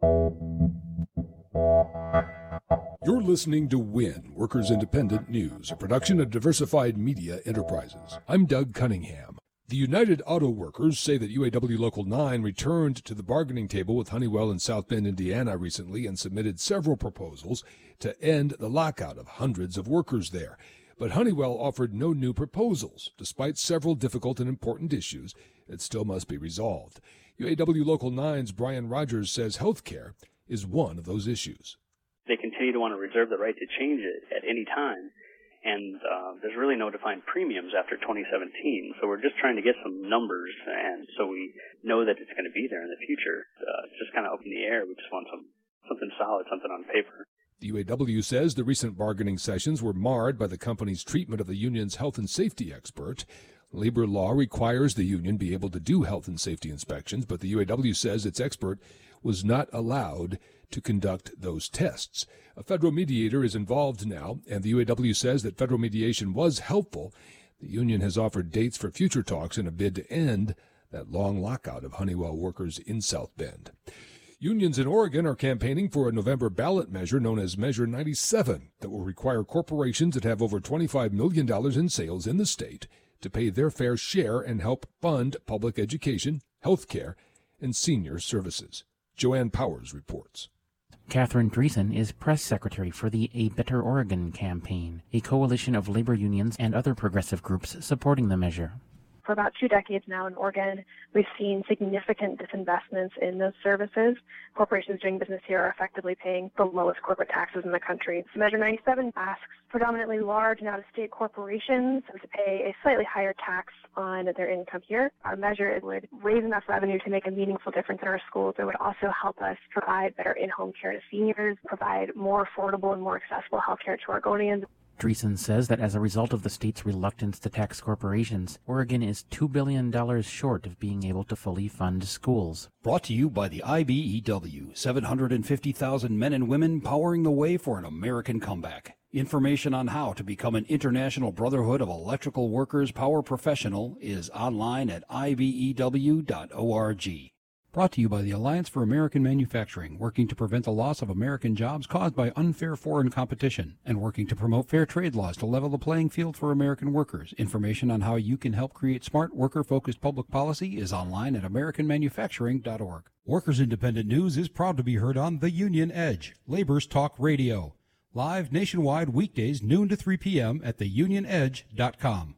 You're listening to WIN, Workers Independent News, a production of Diversified Media Enterprises. I'm Doug Cunningham. The United Auto Workers say that UAW Local 9 returned to the bargaining table with Honeywell in South Bend, Indiana recently and submitted several proposals to end the lockout of hundreds of workers there. But Honeywell offered no new proposals, despite several difficult and important issues that still must be resolved. UAW Local 9's Brian Rogers says health care is one of those issues. They continue to want to reserve the right to change it at any time. And uh, there's really no defined premiums after 2017. So we're just trying to get some numbers, and so we know that it's going to be there in the future. Uh, it's just kind of up in the air. We just want some something solid, something on paper. The UAW says the recent bargaining sessions were marred by the company's treatment of the union's health and safety expert. Labor law requires the union be able to do health and safety inspections, but the UAW says its expert was not allowed to conduct those tests. A federal mediator is involved now, and the UAW says that federal mediation was helpful. The union has offered dates for future talks in a bid to end that long lockout of Honeywell workers in South Bend. Unions in Oregon are campaigning for a November ballot measure known as Measure 97 that will require corporations that have over $25 million in sales in the state to pay their fair share and help fund public education, health care, and senior services. Joanne Powers reports. Katherine Driessen is press secretary for the A Better Oregon campaign, a coalition of labor unions and other progressive groups supporting the measure for about two decades now in Oregon, we've seen significant disinvestments in those services. Corporations doing business here are effectively paying the lowest corporate taxes in the country. So Measure 97 asks predominantly large and out-of-state corporations to pay a slightly higher tax on their income here. Our measure would raise enough revenue to make a meaningful difference in our schools. It would also help us provide better in-home care to seniors, provide more affordable and more accessible health care to Oregonians. Driessen says that as a result of the state's reluctance to tax corporations, Oregon is $2 billion short of being able to fully fund schools. Brought to you by the IBEW 750,000 men and women powering the way for an American comeback. Information on how to become an International Brotherhood of Electrical Workers Power Professional is online at ibew.org. Brought to you by the Alliance for American Manufacturing, working to prevent the loss of American jobs caused by unfair foreign competition, and working to promote fair trade laws to level the playing field for American workers. Information on how you can help create smart, worker focused public policy is online at AmericanManufacturing.org. Workers Independent News is proud to be heard on The Union Edge, Labor's Talk Radio. Live nationwide weekdays, noon to 3 p.m. at theunionedge.com.